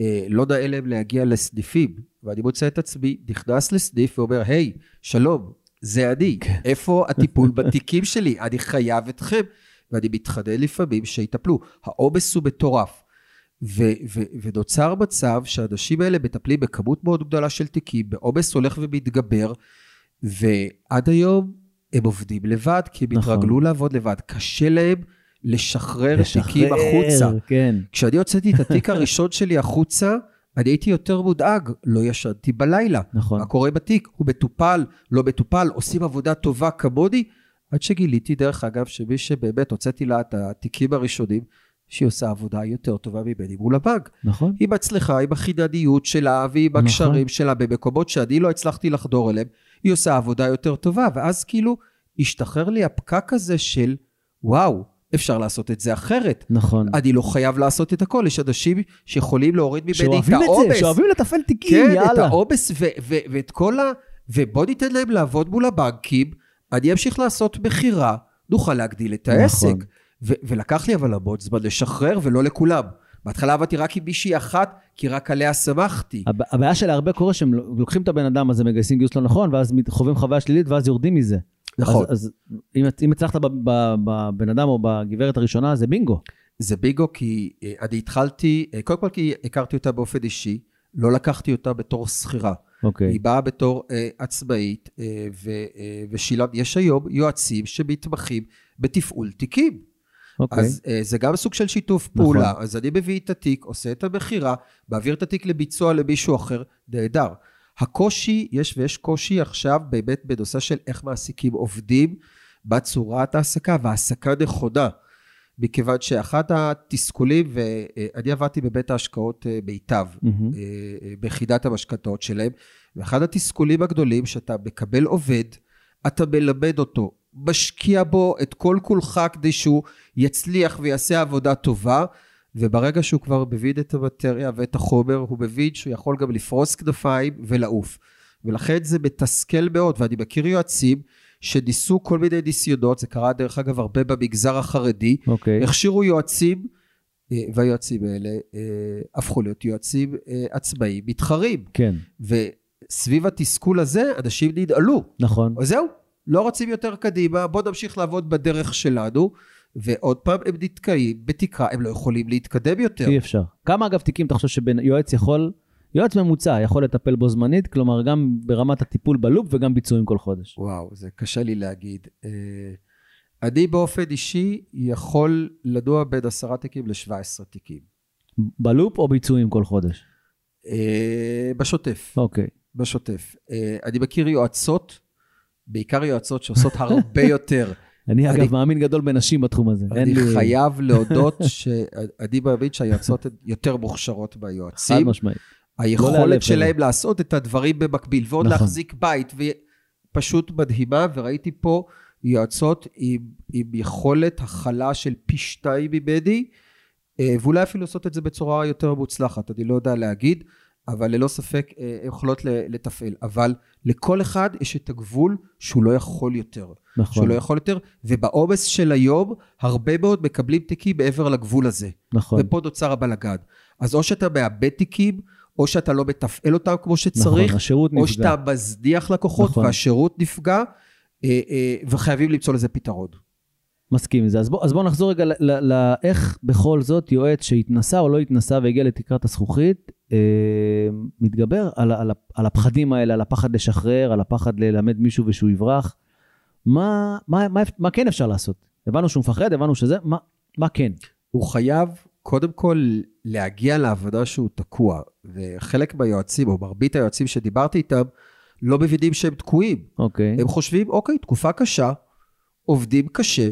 אה, לא נאה להם להגיע לסניפים, ואני מוצא את עצמי נכנס לסניף ואומר, היי, שלום, זה אני. איפה הטיפול בתיקים שלי? אני חייב אתכם, ואני מתחנן לפעמים שיטפלו. העומס הוא מטורף. ו- ו- ונוצר מצב שהאנשים האלה מטפלים בכמות מאוד גדולה של תיקים, בעומס הולך ומתגבר, ועד היום הם עובדים לבד, כי הם נכון. התרגלו לעבוד לבד. קשה להם לשחרר לשחרר, תיקים החוצה. כן. כשאני הוצאתי את התיק הראשון שלי החוצה, אני הייתי יותר מודאג, לא ישנתי בלילה. נכון. מה קורה בתיק? הוא מטופל, לא מטופל, עושים עבודה טובה כמוני? עד שגיליתי, דרך אגב, שמי שבאמת הוצאתי לה את התיקים הראשונים, שהיא עושה עבודה יותר טובה ממני מול הבנק. נכון. היא מצליחה עם החידניות שלה ועם נכון. הקשרים שלה במקומות שאני לא הצלחתי לחדור אליהם, היא עושה עבודה יותר טובה, ואז כאילו השתחרר לי הפקק הזה של, וואו, אפשר לעשות את זה אחרת. נכון. אני לא חייב לעשות את הכל, יש אנשים שיכולים להוריד ממני את שאוהבים את. זה, שאוהבים לתפעל תיקים, כן, יאללה. את העומס ו- ו- ואת כל ה... ובוא ניתן להם לעבוד מול הבנקים, אני אמשיך לעשות מכירה, נוכל להגדיל את העסק. נכון. ו- ולקח לי אבל המון זמן לשחרר, ולא לכולם. בהתחלה עבדתי רק עם מישהי אחת, כי רק עליה שמחתי. הב- הבעיה שלהרבה קורה שהם לוקחים את הבן אדם הזה, מגייסים גיוס לא נכון, ואז חווים חוויה שלילית, ואז יורדים מזה. נכון. אז, אז אם, אם הצלחת בבן אדם או בגברת הראשונה, זה בינגו. זה ביגו כי אה, אני התחלתי, אה, קודם כל כי הכרתי אותה באופן אישי, לא לקחתי אותה בתור שכירה. אוקיי. היא באה בתור אה, עצמאית, אה, ו- אה, ושילם, יש היום יועצים שמתמחים בתפעול תיקים. אוקיי. אז אה, זה גם סוג של שיתוף נכון. פעולה. אז אני מביא את התיק, עושה את המכירה, מעביר את התיק לביצוע למישהו אחר, נהדר. הקושי, יש ויש קושי עכשיו באמת בנושא של איך מעסיקים עובדים בצורת ההעסקה והעסקה נכונה. מכיוון שאחד התסכולים, ואני עבדתי בבית ההשקעות אה, מיטב, מהמם. אה, אה, ביחידת המשכנתאות שלהם, ואחד התסכולים הגדולים שאתה מקבל עובד, אתה מלמד אותו, משקיע בו את כל כולך כדי שהוא יצליח ויעשה עבודה טובה, וברגע שהוא כבר מבין את המטריה ואת החומר, הוא מבין שהוא יכול גם לפרוס כנפיים ולעוף. ולכן זה מתסכל מאוד, ואני מכיר יועצים שניסו כל מיני ניסיונות, זה קרה דרך אגב הרבה במגזר החרדי, אוקיי. הכשירו יועצים, אה, והיועצים האלה אה, הפכו להיות יועצים אה, עצמאיים מתחרים. כן, וסביב התסכול הזה, אנשים ננעלו. נכון. אז זהו, לא רצים יותר קדימה, בואו נמשיך לעבוד בדרך שלנו, ועוד פעם הם נתקעים בתקרה, הם לא יכולים להתקדם יותר. אי אפשר. כמה אגב תיקים אתה חושב שיועץ יכול, יועץ ממוצע יכול לטפל בו זמנית, כלומר גם ברמת הטיפול בלופ וגם ביצועים כל חודש. וואו, זה קשה לי להגיד. אה, אני באופן אישי יכול לנוע בין עשרה תיקים ל-17 תיקים. בלופ או ביצועים כל חודש? אה, בשוטף. אוקיי. בשוטף. אה, אני מכיר יועצות, בעיקר יועצות שעושות הרבה יותר. אני אגב מאמין גדול בנשים בתחום הזה. אני חייב להודות שאני מאמין שהיועצות הן יותר מוכשרות חד מהיועצים. משמעית. לא היכולת שלהם לעשות את הדברים במקביל, ועוד נכון. להחזיק בית, ופשוט מדהימה, וראיתי פה יועצות עם, עם יכולת הכלה של פי שתיים ממני, אה, ואולי אפילו לעשות את זה בצורה יותר מוצלחת, אני לא יודע להגיד, אבל ללא ספק אה, יכולות לתפעל. אבל לכל אחד יש את הגבול שהוא לא יכול יותר. נכון, שהוא לא יכול יותר, ובעומס של היום, הרבה מאוד מקבלים תיקים מעבר לגבול הזה. נכון. ופה נוצר הבלגן. אז או שאתה מאבד תיקים, או שאתה לא מתפעל אותם כמו שצריך, נכון, השירות או נפגע. שאתה מזניח לקוחות נכון. והשירות נפגע, אה, אה, וחייבים למצוא לזה פתרון. מסכים עם זה. אז בוא, אז בוא נחזור רגע לאיך בכל זאת יועץ שהתנסה או לא התנסה והגיע לתקרת הזכוכית, אה, מתגבר על, על, על הפחדים האלה, על הפחד לשחרר, על הפחד ללמד מישהו ושהוא יברח. מה, מה, מה, מה כן אפשר לעשות? הבנו שהוא מפחד, הבנו שזה, מה, מה כן? הוא חייב קודם כל להגיע להבנה שהוא תקוע, וחלק מהיועצים, או מרבית היועצים שדיברתי איתם, לא מבינים שהם תקועים. אוקיי. הם חושבים, אוקיי, תקופה קשה, עובדים קשה,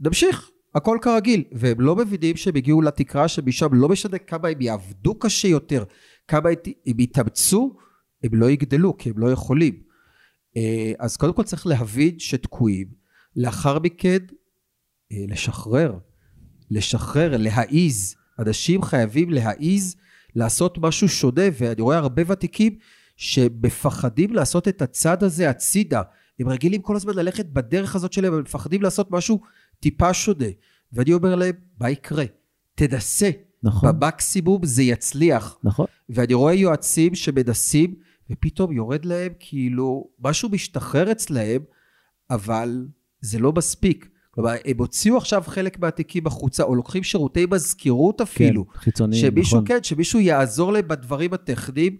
נמשיך, הכל כרגיל. והם לא מבינים שהם הגיעו לתקרה שמשם לא משנה כמה הם יעבדו קשה יותר, כמה הם יתאמצו, הם לא יגדלו, כי הם לא יכולים. אה, אז קודם כל צריך להבין שתקועים, לאחר מכן אה, לשחרר, לשחרר, להעיז. אנשים חייבים להעיז לעשות משהו שונה, ואני רואה הרבה ותיקים שמפחדים לעשות את הצעד הזה הצידה. הם רגילים כל הזמן ללכת בדרך הזאת שלהם, הם מפחדים לעשות משהו טיפה שונה. ואני אומר להם, מה יקרה? תנסה. נכון, במקסימום זה יצליח. נכון. ואני רואה יועצים שמנסים, ופתאום יורד להם כאילו, משהו משתחרר אצלהם, אבל זה לא מספיק. כלומר, הם הוציאו עכשיו חלק מהתיקים החוצה, או לוקחים שירותי מזכירות אפילו. כן, חיצוניים, שמישהו, נכון. כן, שמישהו יעזור להם בדברים הטכניים,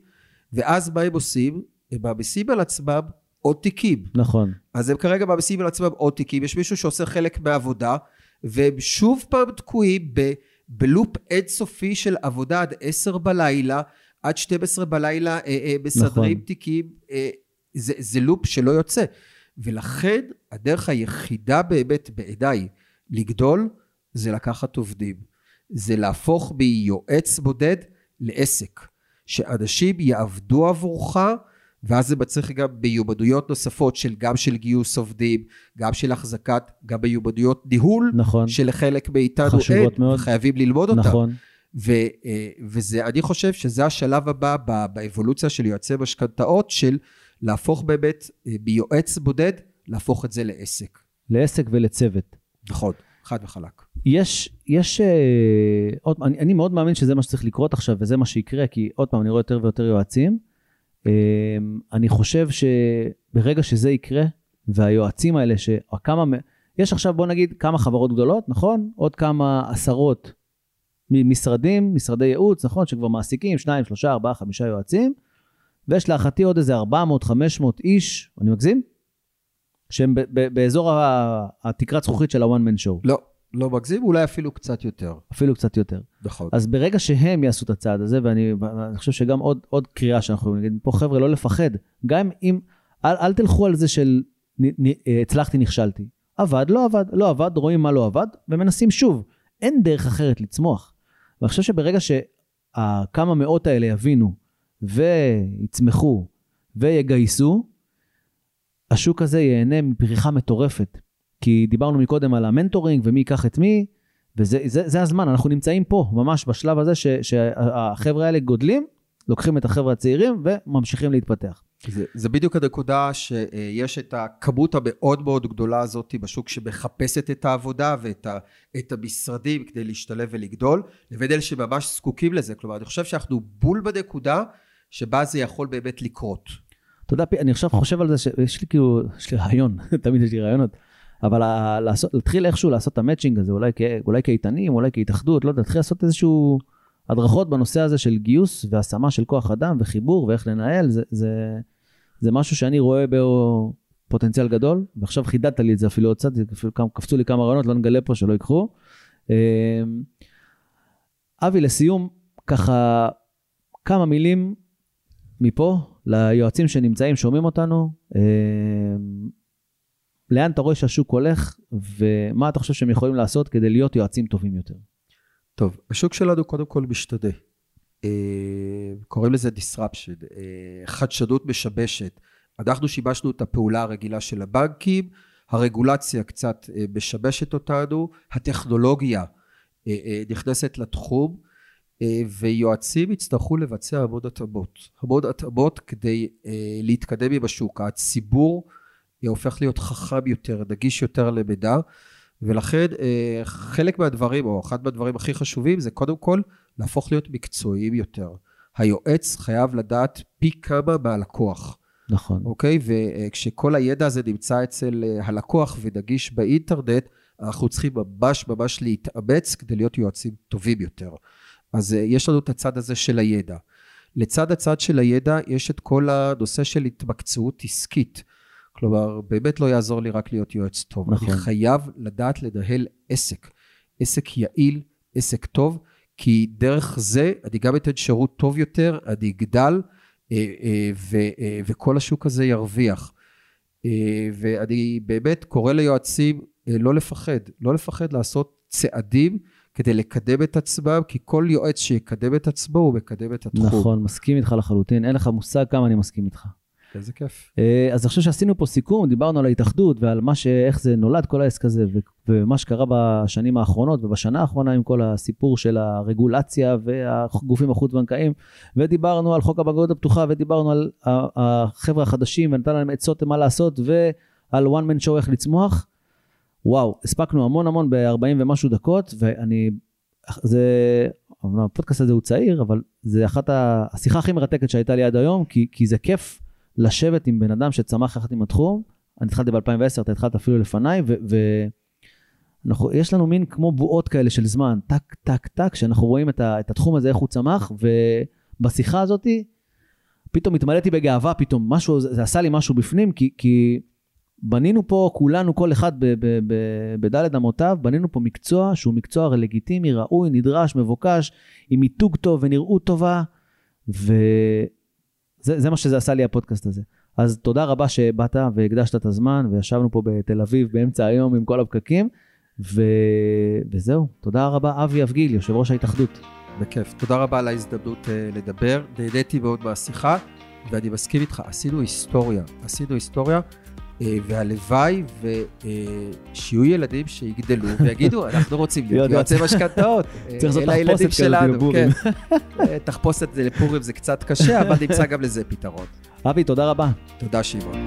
ואז מה הם עושים? הם מעמיסים על עצמם עוד תיקים. נכון, אז הם כרגע מעמיסים על עצמם עוד תיקים, יש מישהו שעושה חלק מהעבודה, והם שוב פעם תקועים ב, בלופ אינסופי של עבודה עד 10 בלילה, עד 12 בלילה אה, אה, מסדרים נכון. תיקים, אה, זה, זה לופ שלא יוצא. ולכן הדרך היחידה באמת בעיניי לגדול, זה לקחת עובדים. זה להפוך מיועץ בודד לעסק. שאנשים יעבדו עבורך ואז זה מצריך גם מיומנויות נוספות של גם של גיוס עובדים, גם של החזקת, גם מיומנויות ניהול, נכון. שלחלק מאיתנו אין, מאוד. וחייבים ללמוד אותם. נכון. ו, אה, וזה, אני חושב שזה השלב הבא באבולוציה של יועצי משכנתאות, של להפוך באמת אה, מיועץ בודד, להפוך את זה לעסק. לעסק ולצוות. נכון, חד וחלק. יש, יש, אה, עוד, אני, אני מאוד מאמין שזה מה שצריך לקרות עכשיו, וזה מה שיקרה, כי עוד פעם, אני רואה יותר ויותר יועצים. אה, אני חושב שברגע שזה יקרה, והיועצים האלה, שכמה, יש עכשיו, בוא נגיד, כמה חברות גדולות, נכון? עוד כמה עשרות משרדים, משרדי ייעוץ, נכון? שכבר מעסיקים שניים, שלושה, ארבעה, חמישה יועצים, ויש להערכתי עוד איזה 400, 500 איש, אני מגזים? שהם באזור התקרת זכוכית של ה-one man show. לא, לא מגזים, אולי אפילו קצת יותר. אפילו קצת יותר. נכון. אז ברגע שהם יעשו את הצעד הזה, ואני, חושב שגם עוד, עוד קריאה שאנחנו נגיד פה, חבר'ה, לא לפחד. גם אם, אל, אל תלכו על זה של נ, נ, אה, הצלחתי, נכשלתי. עבד, לא עבד, לא עבד, רואים מה לא עבד, ומנסים שוב. אין דרך אחרת לצמוח. ואני חושב שברגע שהכמה מאות האלה יבינו, ויצמחו, ויגייסו, השוק הזה ייהנה מפריחה מטורפת. כי דיברנו מקודם על המנטורינג ומי ייקח את מי, וזה זה, זה הזמן, אנחנו נמצאים פה, ממש בשלב הזה ש, שהחבר'ה האלה גודלים, לוקחים את החבר'ה הצעירים וממשיכים להתפתח. זה, זה בדיוק הנקודה שיש את הכמות המאוד מאוד גדולה הזאת בשוק שמחפשת את העבודה ואת ה, את המשרדים כדי להשתלב ולגדול, לבין אלה שממש זקוקים לזה. כלומר, אני חושב שאנחנו בול בנקודה שבה זה יכול באמת לקרות. אתה יודע, אני עכשיו חושב על זה שיש לי כאילו, יש לי רעיון, תמיד יש לי רעיונות, אבל לעשות, להתחיל איכשהו לעשות את המצ'ינג הזה, אולי, כ- אולי כאיתנים, אולי כהתאחדות, לא יודע, להתחיל לעשות איזשהו הדרכות בנושא הזה של גיוס והשמה של כוח אדם וחיבור ואיך לנהל, זה, זה, זה משהו שאני רואה בו פוטנציאל גדול, ועכשיו חידדת לי את זה אפילו עוד קצת, קפצו לי כמה רעיונות, לא נגלה פה שלא ייקחו. אמ, אבי, לסיום, ככה כמה מילים מפה ליועצים שנמצאים, שומעים אותנו, אה, לאן אתה רואה שהשוק הולך, ומה אתה חושב שהם יכולים לעשות כדי להיות יועצים טובים יותר? טוב, השוק שלנו קודם כל משתנה. אה, קוראים לזה disruption, אה, חדשנות משבשת. אנחנו שיבשנו את הפעולה הרגילה של הבנקים, הרגולציה קצת אה, משבשת אותנו, הטכנולוגיה נכנסת לתחום, ויועצים יצטרכו לבצע המון התאמות. המון התאמות כדי להתקדם עם השוק. הציבור הופך להיות חכם יותר, נגיש יותר למידע, ולכן אה, חלק מהדברים, או אחד מהדברים הכי חשובים, זה קודם כל להפוך להיות מקצועיים יותר. היועץ חייב לדעת פי כמה מהלקוח, נכון. אוקיי? וכשכל הידע הזה נמצא אצל אה, הלקוח ונגיש באינטרנט, אנחנו צריכים ממש ממש להתאמץ כדי להיות יועצים טובים יותר. אז אה, יש לנו את הצד הזה של הידע. לצד הצד של הידע יש את כל הנושא של התמקצעות עסקית. כלומר, באמת לא יעזור לי רק להיות יועץ טוב. נכון. אני חייב לדעת לנהל עסק. עסק יעיל, עסק טוב, כי דרך זה אני גם אתן שירות טוב יותר, אני אגדל, אה, אה, ו- אה, וכל השוק הזה ירוויח. ואני באמת קורא ליועצים לא לפחד, לא לפחד לעשות צעדים כדי לקדם את עצמם, כי כל יועץ שיקדם את עצמו, הוא מקדם את התחום. נכון, מסכים איתך לחלוטין, אין לך מושג כמה אני מסכים איתך. איזה כיף. אה, אז אני חושב שעשינו פה סיכום, דיברנו על ההתאחדות ועל מה ש... איך זה נולד כל העסק הזה, ומה שקרה בשנים האחרונות ובשנה האחרונה עם כל הסיפור של הרגולציה והגופים החוץ-בנקאיים, ודיברנו על חוק הבנקאות הפתוחה, ודיברנו על החבר'ה החדשים, ונתן להם עצות מה לעשות, ועל one man show איך לצמוח. וואו, הספקנו המון המון ב-40 ומשהו דקות, ואני... זה... הפודקאסט הזה הוא צעיר, אבל זה אחת. השיחה הכי מרתקת שהייתה לי עד היום, כי, כי זה כיף לשבת עם בן אדם שצמח יחד עם התחום. אני התחלתי ב-2010, אתה התחלת אפילו לפניי, ויש לנו מין כמו בועות כאלה של זמן, טק, טק, טק, שאנחנו רואים את, ה, את התחום הזה, איך הוא צמח, ובשיחה הזאת, פתאום התמלאתי בגאווה, פתאום משהו, זה, עשה לי משהו בפנים, כי, כי בנינו פה כולנו, כל אחד בדלת אמותיו, בנינו פה מקצוע שהוא מקצוע לגיטימי, ראוי, נדרש, מבוקש, עם מיתוג טוב ונראות טובה, וזה זה מה שזה עשה לי הפודקאסט הזה. אז תודה רבה שבאת והקדשת את הזמן, וישבנו פה בתל אביב באמצע היום עם כל הפקקים, ו... וזהו, תודה רבה אבי אבגיל, יושב ראש ההתאחדות. בכיף. תודה רבה על ההזדמנות אה, לדבר, נהניתי מאוד מהשיחה, ואני מסכים איתך, עשינו היסטוריה, עשינו היסטוריה, והלוואי ושיהיו ילדים שיגדלו ויגידו, אנחנו רוצים להיות יועצי משכנתאות. צריך לעשות תחפושת כזאת לפורים. כן. תחפושת לפורים זה קצת קשה, אבל נמצא גם לזה פתרון. אבי, תודה רבה. תודה, שמעון.